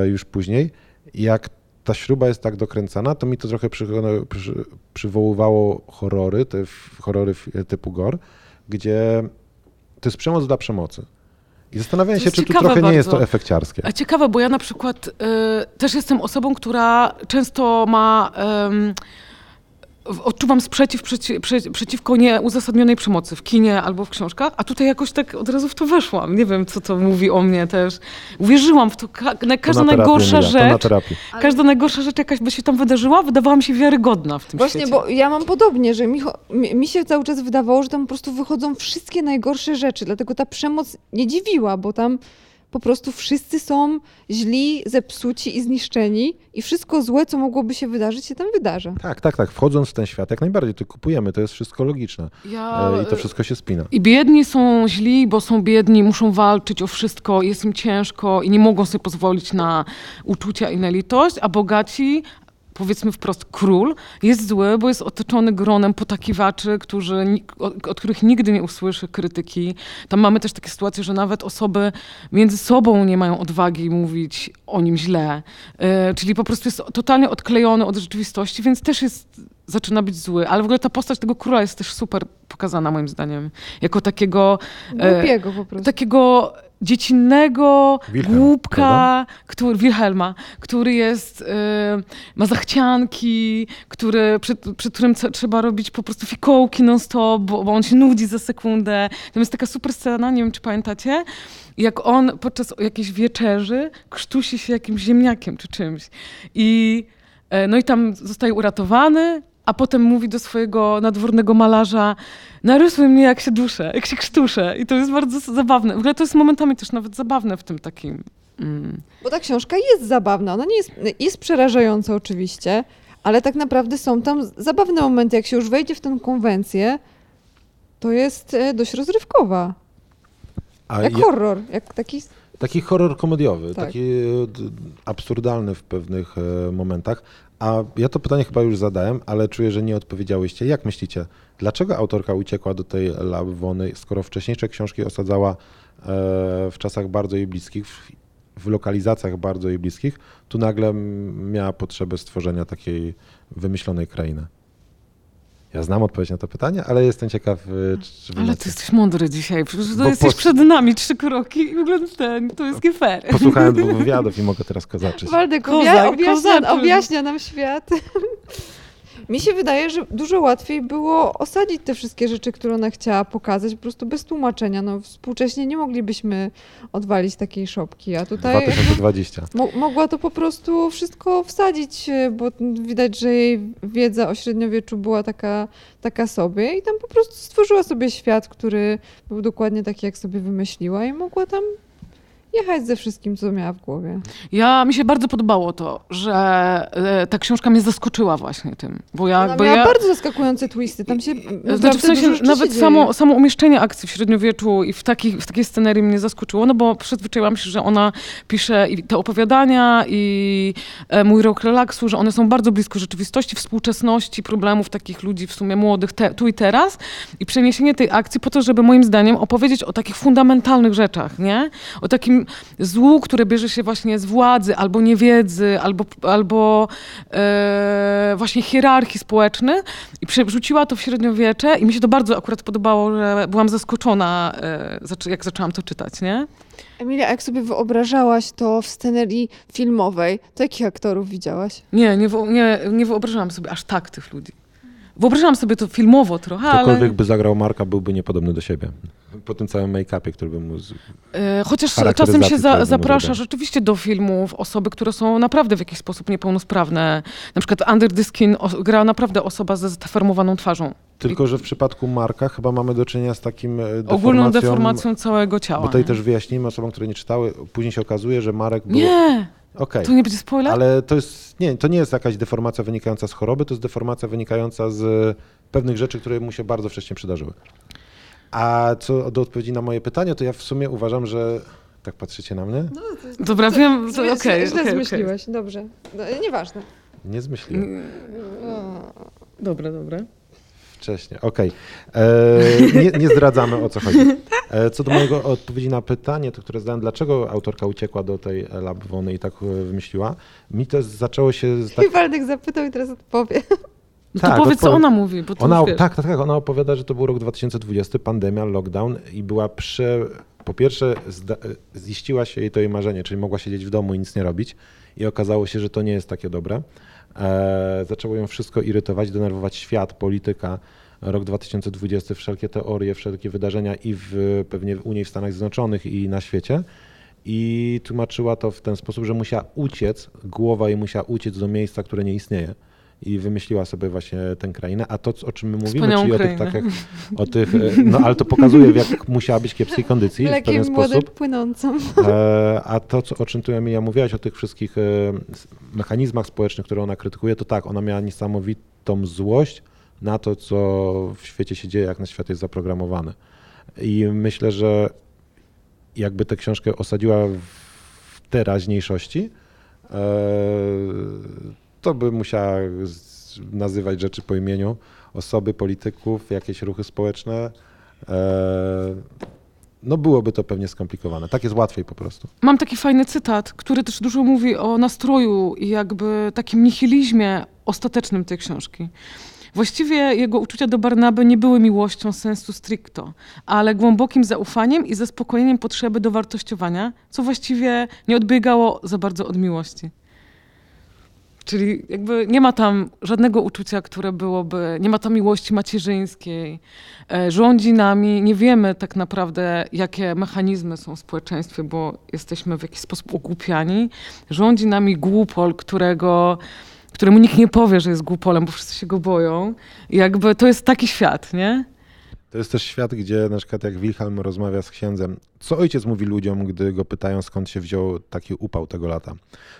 [SPEAKER 1] już później, jak ta śruba jest tak dokręcana, to mi to trochę przy, przy, przywoływało horrory, te horrory typu gore, gdzie to jest przemoc dla przemocy. I zastanawiałem
[SPEAKER 2] To
[SPEAKER 1] się, czy tu trochę nie jest to
[SPEAKER 2] bardzo.
[SPEAKER 1] efekciarskie.
[SPEAKER 2] A ciekawe, bo ja na przykład y, też jestem osobą, która często ma. w- Odczuwam sprzeciw przeci, prze, przeciwko nieuzasadnionej przemocy w kinie albo w książkach, a tutaj jakoś tak od razu w to weszłam. Nie wiem, co to mówi o mnie też. Uwierzyłam w to. Ka- na,
[SPEAKER 1] To
[SPEAKER 2] każda
[SPEAKER 1] na terapię,
[SPEAKER 2] najgorsza
[SPEAKER 1] na
[SPEAKER 2] rzecz,
[SPEAKER 1] terapii.
[SPEAKER 2] każda najgorsza rzecz, jakaś by się tam wydarzyła, wydawała mi się wiarygodna w tym
[SPEAKER 3] Właśnie,
[SPEAKER 2] świecie.
[SPEAKER 3] bo ja mam podobnie, że mi, mi się cały czas wydawało, że tam po prostu wychodzą wszystkie najgorsze rzeczy, dlatego ta przemoc nie dziwiła, bo tam po prostu wszyscy są źli, zepsuci i zniszczeni i wszystko złe, co mogłoby się wydarzyć, się tam wydarza.
[SPEAKER 1] Tak, tak, tak. Wchodząc w ten świat, jak najbardziej to kupujemy, to jest wszystko logiczne.
[SPEAKER 2] Ja,
[SPEAKER 1] E, I to wszystko się spina.
[SPEAKER 2] I biedni są źli, bo są biedni, muszą walczyć o wszystko, jest im ciężko i nie mogą sobie pozwolić na uczucia i na litość, a bogaci, powiedzmy wprost, król jest zły, bo jest otoczony gronem potakiwaczy, którzy, od, od których nigdy nie usłyszy krytyki. Tam mamy też takie sytuacje, że nawet osoby między sobą nie mają odwagi mówić o nim źle. E, czyli po prostu jest totalnie odklejony od rzeczywistości, więc też jest zaczyna być zły, ale w ogóle ta postać tego króla jest też super pokazana moim zdaniem. Jako takiego, e,
[SPEAKER 3] Głupiego po prostu.
[SPEAKER 2] takiego dziecinnego
[SPEAKER 1] Wilhelm,
[SPEAKER 2] głupka,
[SPEAKER 1] prawda?
[SPEAKER 2] który, Wilhelma, który jest, e, ma zachcianki, który, przed, przed którym ce- trzeba robić po prostu fikołki non stop, bo, bo on się nudzi za sekundę. Tam jest taka super scena, nie wiem czy pamiętacie, jak on podczas jakiejś wieczerzy krztusi się jakimś ziemniakiem czy czymś. I E, No i tam zostaje uratowany, a potem mówi do swojego nadwornego malarza, narysuj mnie jak się duszę, jak się krztuszę. I to jest bardzo zabawne. W ogóle to jest momentami też nawet zabawne w tym takim... Mm.
[SPEAKER 3] Bo ta książka jest zabawna, ona nie jest, jest przerażająca oczywiście, ale tak naprawdę są tam zabawne momenty, jak się już wejdzie w tę konwencję, to jest e, dość rozrywkowa.
[SPEAKER 1] A
[SPEAKER 3] Jak
[SPEAKER 1] ja-
[SPEAKER 3] horror, jak taki...
[SPEAKER 1] Taki horror komediowy,
[SPEAKER 3] Tak.
[SPEAKER 1] taki e, absurdalny w pewnych e, momentach. A ja to pytanie chyba już zadałem, ale czuję, że nie odpowiedziałyście. Jak myślicie, dlaczego autorka uciekła do tej Lawwony, skoro wcześniejsze książki osadzała e, w czasach bardzo jej bliskich, w, lokalizacjach bardzo jej bliskich, tu nagle miała potrzebę stworzenia takiej wymyślonej krainy? Ja znam odpowiedź na to pytanie, ale jestem ciekaw, e, czy
[SPEAKER 2] Ale
[SPEAKER 1] macie-
[SPEAKER 2] ty jesteś mądry dzisiaj, przecież to
[SPEAKER 1] Bo
[SPEAKER 2] jesteś
[SPEAKER 1] pos-
[SPEAKER 2] przed nami trzy kroki i w ogóle ten, to jest nie fair.
[SPEAKER 1] Posłuchałem dwóch wywiadów i mogę teraz kozaczyć.
[SPEAKER 3] Waldek
[SPEAKER 2] Kozak,
[SPEAKER 3] obja- objaśnia, objaśnia nam świat. Mi się wydaje, że dużo łatwiej było osadzić te wszystkie rzeczy, które ona chciała pokazać, po prostu bez tłumaczenia. No, współcześnie nie moglibyśmy odwalić takiej szopki, a tutaj
[SPEAKER 1] 2020.
[SPEAKER 3] Mo- mogła to po prostu wszystko wsadzić, bo widać, że jej wiedza o średniowieczu była taka, taka sobie i tam po prostu stworzyła sobie świat, który był dokładnie taki, jak sobie wymyśliła i mogła tam jechać ze wszystkim, co miała w głowie.
[SPEAKER 2] Ja, mi się bardzo podobało to, że e, ta książka mnie zaskoczyła właśnie tym, bo ja,
[SPEAKER 3] Ona
[SPEAKER 2] bo
[SPEAKER 3] miała
[SPEAKER 2] ja
[SPEAKER 3] bardzo zaskakujące twisty, tam się
[SPEAKER 2] Znaczy w sensie nawet
[SPEAKER 3] samo
[SPEAKER 2] samo, umieszczenie akcji w średniowieczu i w, takich, w takiej scenerii mnie zaskoczyło, no bo przyzwyczaiłam się, że ona pisze i te opowiadania i e, mój rok relaksu, że one są bardzo blisko rzeczywistości, współczesności, problemów takich ludzi w sumie młodych te, tu i teraz i przeniesienie tej akcji po to, żeby moim zdaniem opowiedzieć o takich fundamentalnych rzeczach, nie? O takim złu, które bierze się właśnie z władzy, albo niewiedzy, albo, albo e, właśnie hierarchii społecznych i przerzuciła to w średniowiecze i mi się to bardzo akurat podobało, że byłam zaskoczona, e, jak zaczęłam to czytać, nie?
[SPEAKER 3] Emilia, jak sobie wyobrażałaś to w scenerii filmowej, to jakich aktorów widziałaś?
[SPEAKER 2] Nie, nie, nie, nie wyobrażałam sobie aż tak tych ludzi. Wyobrażałam sobie to filmowo trochę, ale...
[SPEAKER 1] Ktokolwiek by zagrał Marka, byłby niepodobny do siebie. Po tym całym make-upie, który by mu... Z...
[SPEAKER 2] E, Chociaż czasem się za, zaprasza rzeczywiście do filmów osoby, które są naprawdę w jakiś sposób niepełnosprawne. Na przykład Under the Skin gra naprawdę osoba ze zdeformowaną twarzą.
[SPEAKER 1] Tylko, że w przypadku Marka chyba mamy do czynienia z takim e, deformacją...
[SPEAKER 2] Ogólną deformacją całego ciała.
[SPEAKER 1] Bo tutaj
[SPEAKER 2] nie?
[SPEAKER 1] też wyjaśnimy osobom, które nie czytały, później się okazuje, że Marek był...
[SPEAKER 2] Nie,
[SPEAKER 1] Okej,
[SPEAKER 2] to nie będzie spoiler?
[SPEAKER 1] ale to jest, nie, to nie jest jakaś deformacja wynikająca z choroby, to jest deformacja wynikająca z pewnych rzeczy, które mu się bardzo wcześnie przydarzyły. A co do odpowiedzi na moje pytanie, to ja w sumie uważam, że... Tak patrzycie na mnie?
[SPEAKER 2] Dobra, wiem, to okej,
[SPEAKER 3] źle
[SPEAKER 2] okej, okej.
[SPEAKER 3] zmyśliłaś, dobrze. No, Nieważne.
[SPEAKER 1] Nie zmyśliłem.
[SPEAKER 2] Dobra, dobra.
[SPEAKER 1] Wcześniej, okej. Okay. Nie, nie, zdradzamy o co chodzi. E, co do mojego odpowiedzi na pytanie, to które zadałem, dlaczego autorka uciekła do tej Labwony i tak e, wymyśliła, mi to zaczęło się...
[SPEAKER 3] Tak... I Waldek zapytał i teraz odpowie.
[SPEAKER 2] No tak, to powiedz, co ona mówi. Bo
[SPEAKER 1] ona, tak, tak, tak. Ona opowiada, że to był rok 2020, pandemia, lockdown i była prze... Po pierwsze, ziściła się jej to jej marzenie, czyli mogła siedzieć w domu i nic nie robić i okazało się, że to nie jest takie dobre. E, zaczęło ją wszystko irytować, denerwować świat, polityka. Rok 2020, wszelkie teorie, wszelkie wydarzenia i w, pewnie w Unii, w Stanach Zjednoczonych i na świecie. I tłumaczyła to w ten sposób, że musiała uciec, głowa jej musiała uciec do miejsca, które nie istnieje i wymyśliła sobie właśnie tę krainę, a to, o czym my mówimy,
[SPEAKER 2] Wspaniałą
[SPEAKER 1] czyli
[SPEAKER 2] krainę.
[SPEAKER 1] o tych, takich, o tych, e, no ale to pokazuje, w jak musiała być kiepskiej kondycji w pewien sposób.
[SPEAKER 3] płynącą.
[SPEAKER 1] E, a to, o czym tu Emilia mówiłaś, o tych wszystkich e, mechanizmach społecznych, które ona krytykuje, to tak, ona miała niesamowitą złość na to, co w świecie się dzieje, jak na świat jest zaprogramowany. I myślę, że jakby tę książkę osadziła w teraźniejszości, to by musiała nazywać rzeczy po imieniu, osoby, polityków, jakieś ruchy społeczne. E, no byłoby to pewnie skomplikowane. Tak jest łatwiej po prostu.
[SPEAKER 2] Mam taki fajny cytat, który też dużo mówi o nastroju i jakby takim nihilizmie ostatecznym tej książki. Właściwie jego uczucia do Barnaby nie były miłością sensu stricto, ale głębokim zaufaniem i zaspokojeniem potrzeby dowartościowania, co właściwie nie odbiegało za bardzo od miłości. Czyli jakby nie ma tam żadnego uczucia, które byłoby, nie ma tam miłości macierzyńskiej. E, rządzi nami, nie wiemy tak naprawdę, jakie mechanizmy są w społeczeństwie, bo jesteśmy w jakiś sposób ogłupiani. Rządzi nami głupol, którego któremu nikt nie powie, że jest głupolem, bo wszyscy się go boją. Jakby to jest taki świat, nie?
[SPEAKER 1] To jest też świat, gdzie na przykład jak Wilhelm rozmawia z księdzem, co ojciec mówi ludziom, gdy go pytają, skąd się wziął taki upał tego lata?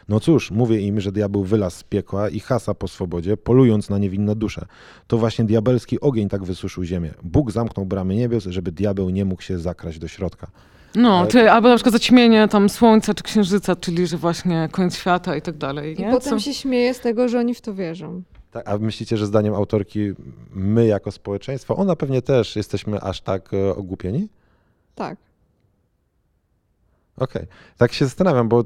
[SPEAKER 1] No cóż, mówię im, że diabeł wylazł z piekła i hasa po swobodzie, polując na niewinne dusze. To właśnie diabelski ogień tak wysuszył ziemię. Bóg zamknął bramy niebios, żeby diabeł nie mógł się zakraść do środka.
[SPEAKER 2] No, Ale... czy, albo na przykład zaćmienie tam słońca czy księżyca, czyli że właśnie koniec świata i tak dalej.
[SPEAKER 3] I potem Co? się śmieje z tego, że oni w to wierzą.
[SPEAKER 1] Tak, a myślicie, że zdaniem autorki my jako społeczeństwo, ona pewnie też jesteśmy aż tak e, ogłupieni?
[SPEAKER 3] Tak.
[SPEAKER 1] Okej. Okay. Tak się zastanawiam, bo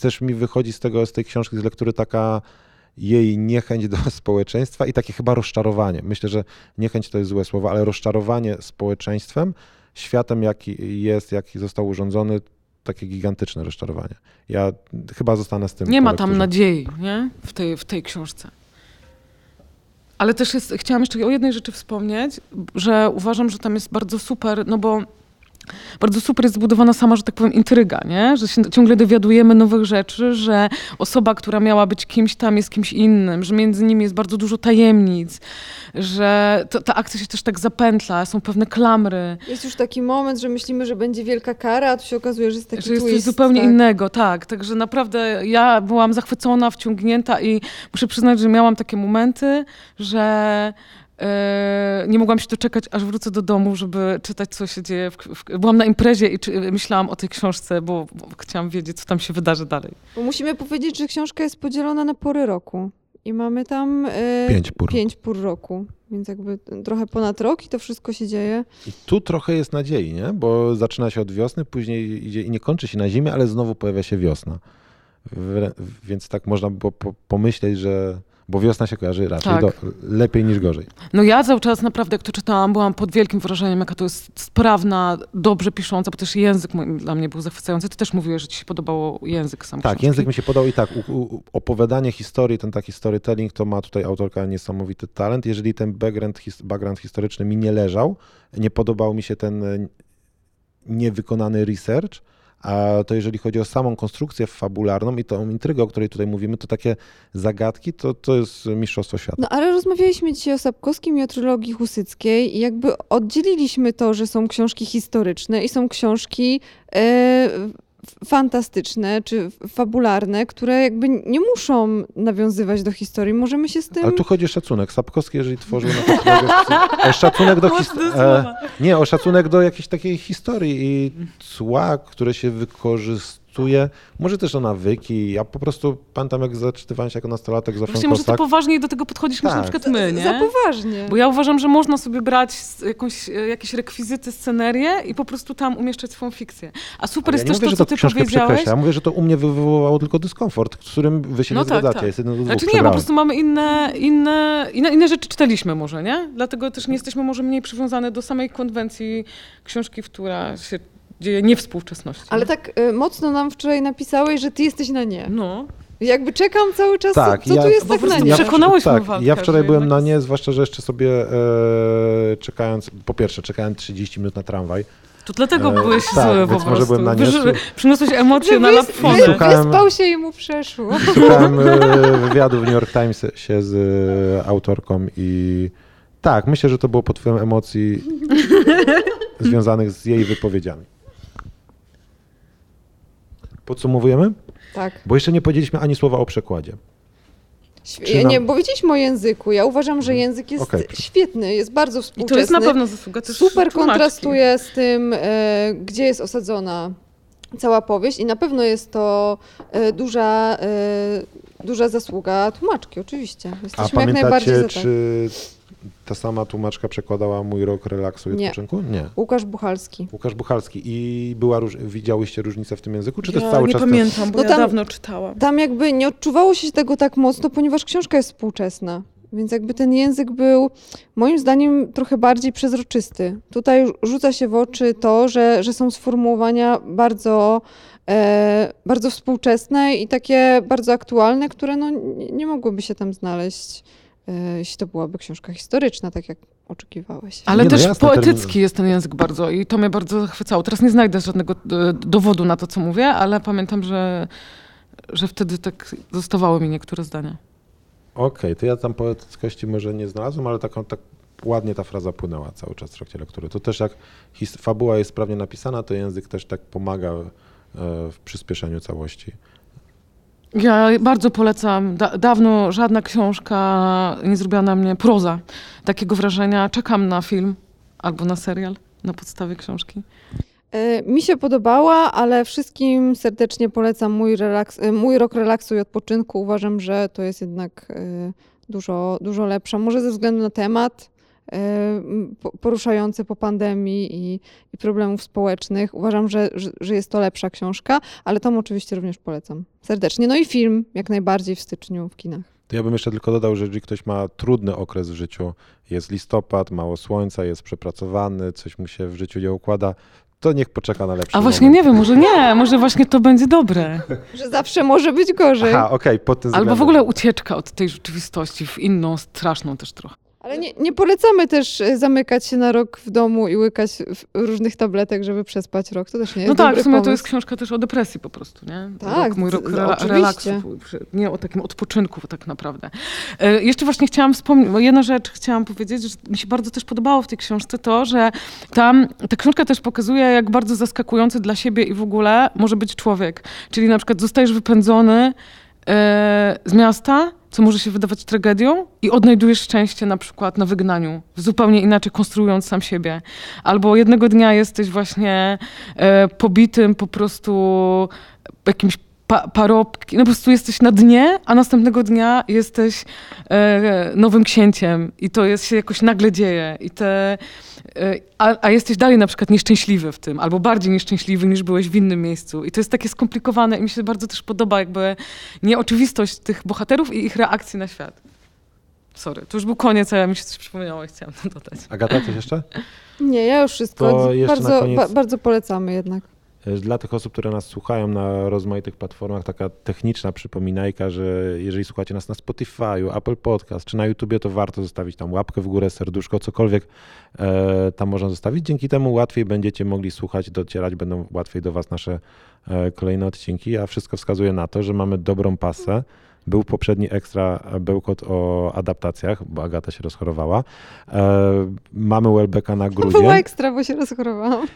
[SPEAKER 1] też mi wychodzi z tego, z tej książki, z lektury taka jej niechęć do społeczeństwa i takie chyba rozczarowanie. Myślę, że niechęć to jest złe słowo, ale rozczarowanie społeczeństwem, światem, jaki jest, jaki został urządzony, takie gigantyczne rozczarowanie. Ja chyba zostanę z tym.
[SPEAKER 2] Nie ma tam nadziei, nie? W tej, w tej książce. Ale też jest, chciałam jeszcze o jednej rzeczy wspomnieć, że uważam, że tam jest bardzo super, no bo bardzo super jest zbudowana sama, że tak powiem, intryga, nie? że się ciągle dowiadujemy nowych rzeczy, że osoba, która miała być kimś tam jest kimś innym, że między nimi jest bardzo dużo tajemnic, że to, ta akcja się też tak zapętla, są pewne klamry.
[SPEAKER 3] Jest już taki moment, że myślimy, że będzie wielka kara, a tu się okazuje, że jest taki
[SPEAKER 2] Że jest
[SPEAKER 3] twist,
[SPEAKER 2] coś zupełnie
[SPEAKER 3] tak.
[SPEAKER 2] innego, tak. Także naprawdę ja byłam zachwycona, wciągnięta i muszę przyznać, że miałam takie momenty, że nie mogłam się doczekać, aż wrócę do domu, żeby czytać, co się dzieje. W, w, byłam na imprezie i czy, myślałam o tej książce, bo, bo, chciałam wiedzieć, co tam się wydarzy dalej.
[SPEAKER 3] Bo musimy powiedzieć, że książka jest podzielona na pory roku. I mamy tam
[SPEAKER 1] e, pięć, pór.
[SPEAKER 3] pięć pór roku, więc jakby trochę ponad rok i to wszystko się dzieje.
[SPEAKER 1] I tu trochę jest nadziei, nie? bo zaczyna się od wiosny, później idzie i nie kończy się na zimie, ale znowu pojawia się wiosna. W, więc tak można było pomyśleć, że bo wiosna się kojarzy raczej tak. do, lepiej niż gorzej.
[SPEAKER 2] No ja cały czas naprawdę, jak to czytałam, byłam pod wielkim wrażeniem, jaka to jest sprawna, dobrze pisząca, bo też język dla mnie był zachwycający. Ty też mówiłeś, że ci się podobało język sam
[SPEAKER 1] Tak,
[SPEAKER 2] książki.
[SPEAKER 1] język mi się podobał i tak, u, u, opowiadanie historii, ten taki storytelling, to ma tutaj autorka niesamowity talent. Jeżeli ten background, his, background historyczny mi nie leżał, nie podobał mi się ten e, niewykonany research, a to jeżeli chodzi o samą konstrukcję fabularną i tą intrygę, o której tutaj mówimy, to takie zagadki, to, to jest mistrzostwo świata.
[SPEAKER 3] No ale rozmawialiśmy dzisiaj o Sapkowskim i o trylogii Husyckiej i jakby oddzieliliśmy to, że są książki historyczne i są książki... Yy fantastyczne czy fabularne, które jakby nie muszą nawiązywać do historii. Możemy się z tym...
[SPEAKER 1] Ale tu chodzi o szacunek. Sapkowski, jeżeli tworzył na o szacunek do historii. Nie, o szacunek do jakiejś takiej historii i cła, które się wykorzystuje Może też o nawyki. Ja po prostu pamiętam, jak zaczytywałem się jako nastolatek z
[SPEAKER 2] Właśnie może ty poważniej do tego podchodzisz niż
[SPEAKER 1] Tak.
[SPEAKER 2] na przykład my, nie?
[SPEAKER 3] Za poważnie.
[SPEAKER 2] Bo ja uważam, że można sobie brać jakąś, e, jakieś rekwizyty, scenerię i po prostu tam umieszczać swoją fikcję. A super
[SPEAKER 1] ja
[SPEAKER 2] jest też
[SPEAKER 1] mówię,
[SPEAKER 2] to, co
[SPEAKER 1] to
[SPEAKER 2] ty powiedziałeś.
[SPEAKER 1] Ja mówię, że to u mnie wywołało tylko dyskomfort, z którym wy się
[SPEAKER 2] No
[SPEAKER 1] nie
[SPEAKER 2] tak,
[SPEAKER 1] zgadzacie.
[SPEAKER 2] tak.
[SPEAKER 1] Jest jeden z dwóch.
[SPEAKER 2] Znaczy nie, po
[SPEAKER 1] przegrałem.
[SPEAKER 2] prostu mamy inne, inne, inne, inne rzeczy czytaliśmy może, nie? Dlatego też nie jesteśmy może mniej przywiązane do samej konwencji książki, która się dzieje nie współczesności.
[SPEAKER 3] Ale tak y, mocno nam wczoraj napisałeś, że ty jesteś na nie.
[SPEAKER 2] No.
[SPEAKER 3] Jakby czekam cały czas,
[SPEAKER 1] Tak,
[SPEAKER 3] co, co
[SPEAKER 1] ja-
[SPEAKER 3] tu jest tak na nie.
[SPEAKER 2] przek- Przekonałeś
[SPEAKER 1] tak,
[SPEAKER 2] Waldka,
[SPEAKER 1] ja wczoraj byłem na nie, zwłaszcza, że jeszcze sobie e, czekając, po pierwsze czekałem 30 minut na tramwaj.
[SPEAKER 2] To dlatego
[SPEAKER 1] E,
[SPEAKER 2] byłeś
[SPEAKER 1] tak,
[SPEAKER 2] zły po
[SPEAKER 1] więc może byłem na nie.
[SPEAKER 2] Przyniosłeś emocje na lapfonę.
[SPEAKER 3] wy- Wyspał się i mu przeszło.
[SPEAKER 1] Słuchałem e, wywiadu w New York Times się z e, autorką i tak, myślę, że to było pod wpływem emocji związanych z jej wypowiedziami. Podsumowujemy?
[SPEAKER 3] Tak.
[SPEAKER 1] Bo jeszcze nie powiedzieliśmy ani słowa o przekładzie. Nam-
[SPEAKER 3] Nie, powiedzieliśmy o języku. Ja uważam, że język jest
[SPEAKER 1] Okej.
[SPEAKER 3] świetny, jest bardzo
[SPEAKER 2] I
[SPEAKER 3] współczesny.
[SPEAKER 2] to jest na pewno zasługa też
[SPEAKER 3] Super
[SPEAKER 2] tłumaczki.
[SPEAKER 3] kontrastuje z tym, e, gdzie jest osadzona cała powieść i na pewno jest to e, duża, e, duża zasługa tłumaczki, oczywiście.
[SPEAKER 1] A
[SPEAKER 3] Jesteśmy jak najbardziej za
[SPEAKER 1] pamiętacie,
[SPEAKER 3] tak.
[SPEAKER 1] czy ta sama tłumaczka przekładała Mój rok relaksu i
[SPEAKER 3] Nie.
[SPEAKER 1] odpoczynku? Nie.
[SPEAKER 3] Łukasz Buchalski.
[SPEAKER 1] Łukasz Buchalski. I była róż... widziałyście różnicę w tym języku? Czy to
[SPEAKER 2] ja
[SPEAKER 1] jest cały
[SPEAKER 2] nie
[SPEAKER 1] czas ten-
[SPEAKER 2] pamiętam, bo
[SPEAKER 3] No
[SPEAKER 2] ja
[SPEAKER 3] tam-
[SPEAKER 2] dawno czytałam.
[SPEAKER 3] Tam jakby nie odczuwało się tego tak mocno, ponieważ książka jest współczesna. Więc jakby ten język był moim zdaniem trochę bardziej przezroczysty. Tutaj rzuca się w oczy to, że, że są sformułowania bardzo, e, bardzo współczesne i takie bardzo aktualne, które no, nie, nie mogłyby się tam znaleźć, jeśli to byłaby książka historyczna, tak jak oczekiwałeś.
[SPEAKER 2] Ale
[SPEAKER 1] Nie, no
[SPEAKER 2] też
[SPEAKER 1] jasne,
[SPEAKER 2] poetycki
[SPEAKER 1] termin-
[SPEAKER 2] jest ten język bardzo i to mnie bardzo zachwycało. Teraz nie znajdę żadnego e, dowodu na to, co mówię, ale pamiętam, że, że wtedy tak zostawały mi niektóre zdania.
[SPEAKER 1] Okej, to ja tam poetyckości może nie znalazłem, ale taką, tak ładnie ta fraza płynęła cały czas w trakcie lektury. To też jak his- fabuła jest sprawnie napisana, to język też tak pomaga e, w przyspieszeniu całości.
[SPEAKER 2] Ja bardzo polecam. Da, dawno żadna książka nie zrobiła na mnie proza takiego wrażenia. Czekam na film albo na serial na podstawie książki.
[SPEAKER 3] E, Mi się podobała, ale wszystkim serdecznie polecam mój, relaks, e, mój rok relaksu i odpoczynku. Uważam, że to jest jednak e, dużo, dużo lepsza. Może ze względu na temat poruszający po pandemii i, i problemów społecznych. Uważam, że, że, jest to lepsza książka, ale tam oczywiście również polecam serdecznie. No i film jak najbardziej w styczniu w kinach.
[SPEAKER 1] To ja bym jeszcze tylko dodał, że jeżeli ktoś ma trudny okres w życiu, jest listopad, mało słońca, jest przepracowany, coś mu się w życiu nie układa, to niech poczeka na lepszy
[SPEAKER 2] A właśnie
[SPEAKER 1] moment.
[SPEAKER 2] nie wiem, może nie, może właśnie to będzie dobre.
[SPEAKER 3] Że zawsze może być gorzej.
[SPEAKER 1] Aha, okej, pod tym
[SPEAKER 2] Albo w ogóle ucieczka od tej rzeczywistości w inną, straszną też trochę.
[SPEAKER 3] Ale nie, nie polecamy też e, zamykać się na rok w domu i łykać różnych tabletek, żeby przespać rok. To też nie jest
[SPEAKER 2] No tak, w sumie
[SPEAKER 3] pomysł.
[SPEAKER 2] to jest książka też o depresji po prostu, nie?
[SPEAKER 3] Tak,
[SPEAKER 2] Rok, mój rok
[SPEAKER 3] no,
[SPEAKER 2] rela- relaksu, nie o takim odpoczynku tak naprawdę. E, jeszcze właśnie chciałam wspomnieć, jedna rzecz chciałam powiedzieć, że mi się bardzo też podobało w tej książce to, że tam ta książka też pokazuje, jak bardzo zaskakujący dla siebie i w ogóle może być człowiek. Czyli na przykład zostajesz wypędzony e, z miasta, co może się wydawać tragedią i odnajdujesz szczęście na przykład na wygnaniu, zupełnie inaczej konstruując sam siebie. Albo jednego dnia jesteś właśnie e, pobitym po prostu jakimś pa, parobkiem, no po prostu jesteś na dnie, a następnego dnia jesteś e, nowym księciem i to jest, się jakoś nagle dzieje i te, e, a, a jesteś dalej na przykład nieszczęśliwy w tym, albo bardziej nieszczęśliwy niż byłeś w innym miejscu i to jest takie skomplikowane i mi się bardzo też podoba jakby nieoczywistość tych bohaterów i ich reakcji na świat. Sorry, to już był koniec, a ja mi się coś przypomniało i chciałam to dodać.
[SPEAKER 1] Agata, coś jeszcze?
[SPEAKER 3] Nie, ja już wszystko.
[SPEAKER 1] To jeszcze na
[SPEAKER 3] bardzo,
[SPEAKER 1] koniec-
[SPEAKER 3] ba, bardzo polecamy jednak.
[SPEAKER 1] E, Dla tych osób, które nas słuchają na rozmaitych platformach, taka techniczna przypominajka, że jeżeli słuchacie nas na Spotify'u, Apple Podcast czy na YouTubie, to warto zostawić tam łapkę w górę, serduszko, cokolwiek e, tam można zostawić. Dzięki temu łatwiej będziecie mogli słuchać, docierać będą łatwiej do Was nasze e, kolejne odcinki, a wszystko wskazuje na to, że mamy dobrą pasę. Był poprzedni ekstra bełkot o adaptacjach, bo Agata się rozchorowała. E, mamy Welbecka na
[SPEAKER 3] To
[SPEAKER 1] grudzie
[SPEAKER 3] było ekstra, bo się rozchorowałam.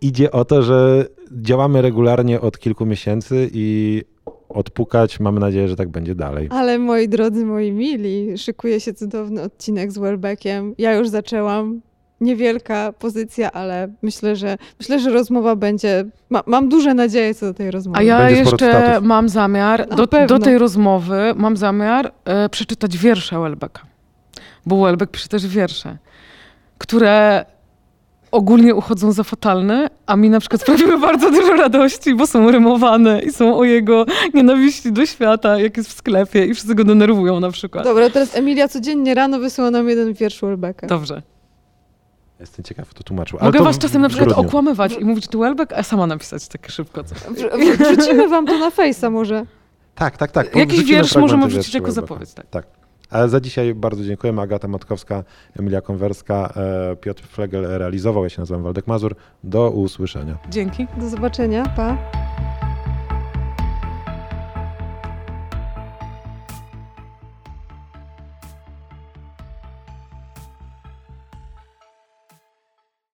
[SPEAKER 1] idzie o to, że działamy regularnie od kilku miesięcy i odpukać. Mamy nadzieję, że tak będzie dalej.
[SPEAKER 3] Ale moi drodzy, moi mili, szykuje się cudowny odcinek z Welbeckiem. Ja już zaczęłam. niewielka pozycja, ale myślę, że myślę, że rozmowa będzie. Ma, mam duże nadzieje co do tej rozmowy.
[SPEAKER 2] A ja
[SPEAKER 1] Będzie
[SPEAKER 2] jeszcze mam zamiar, do, do tej rozmowy mam zamiar e, przeczytać wiersze Welbecka. Bo Welbeck pisze też wiersze, które ogólnie uchodzą za fatalne, a mi na przykład sprawiły bardzo dużo radości, bo są rymowane i są o jego nienawiści do świata, jak jest w sklepie i wszyscy go denerwują na przykład.
[SPEAKER 3] Dobra, teraz Emilia codziennie rano wysyła nam jeden wiersz Welbecka.
[SPEAKER 2] Dobrze.
[SPEAKER 1] Jestem ciekaw, kto tłumaczył. Ale
[SPEAKER 2] Mogę
[SPEAKER 1] to
[SPEAKER 2] was czasem na przykład
[SPEAKER 1] grudniu.
[SPEAKER 2] okłamywać i mówić tu Welbeck, a sama napisać tak szybko
[SPEAKER 3] wr- Wrzucimy wam to na fejsa może.
[SPEAKER 1] Tak, tak, tak.
[SPEAKER 2] Jakiś wiersz możemy wrzucić jako zapowiedź, tak.
[SPEAKER 1] Tak. Za dzisiaj bardzo dziękujemy. Agata Matkowska, Emilia Konwerska, e, Piotr Flegel realizował. Ja się nazywam Waldek Mazur. Do usłyszenia.
[SPEAKER 2] Dzięki.
[SPEAKER 3] Do zobaczenia. Pa.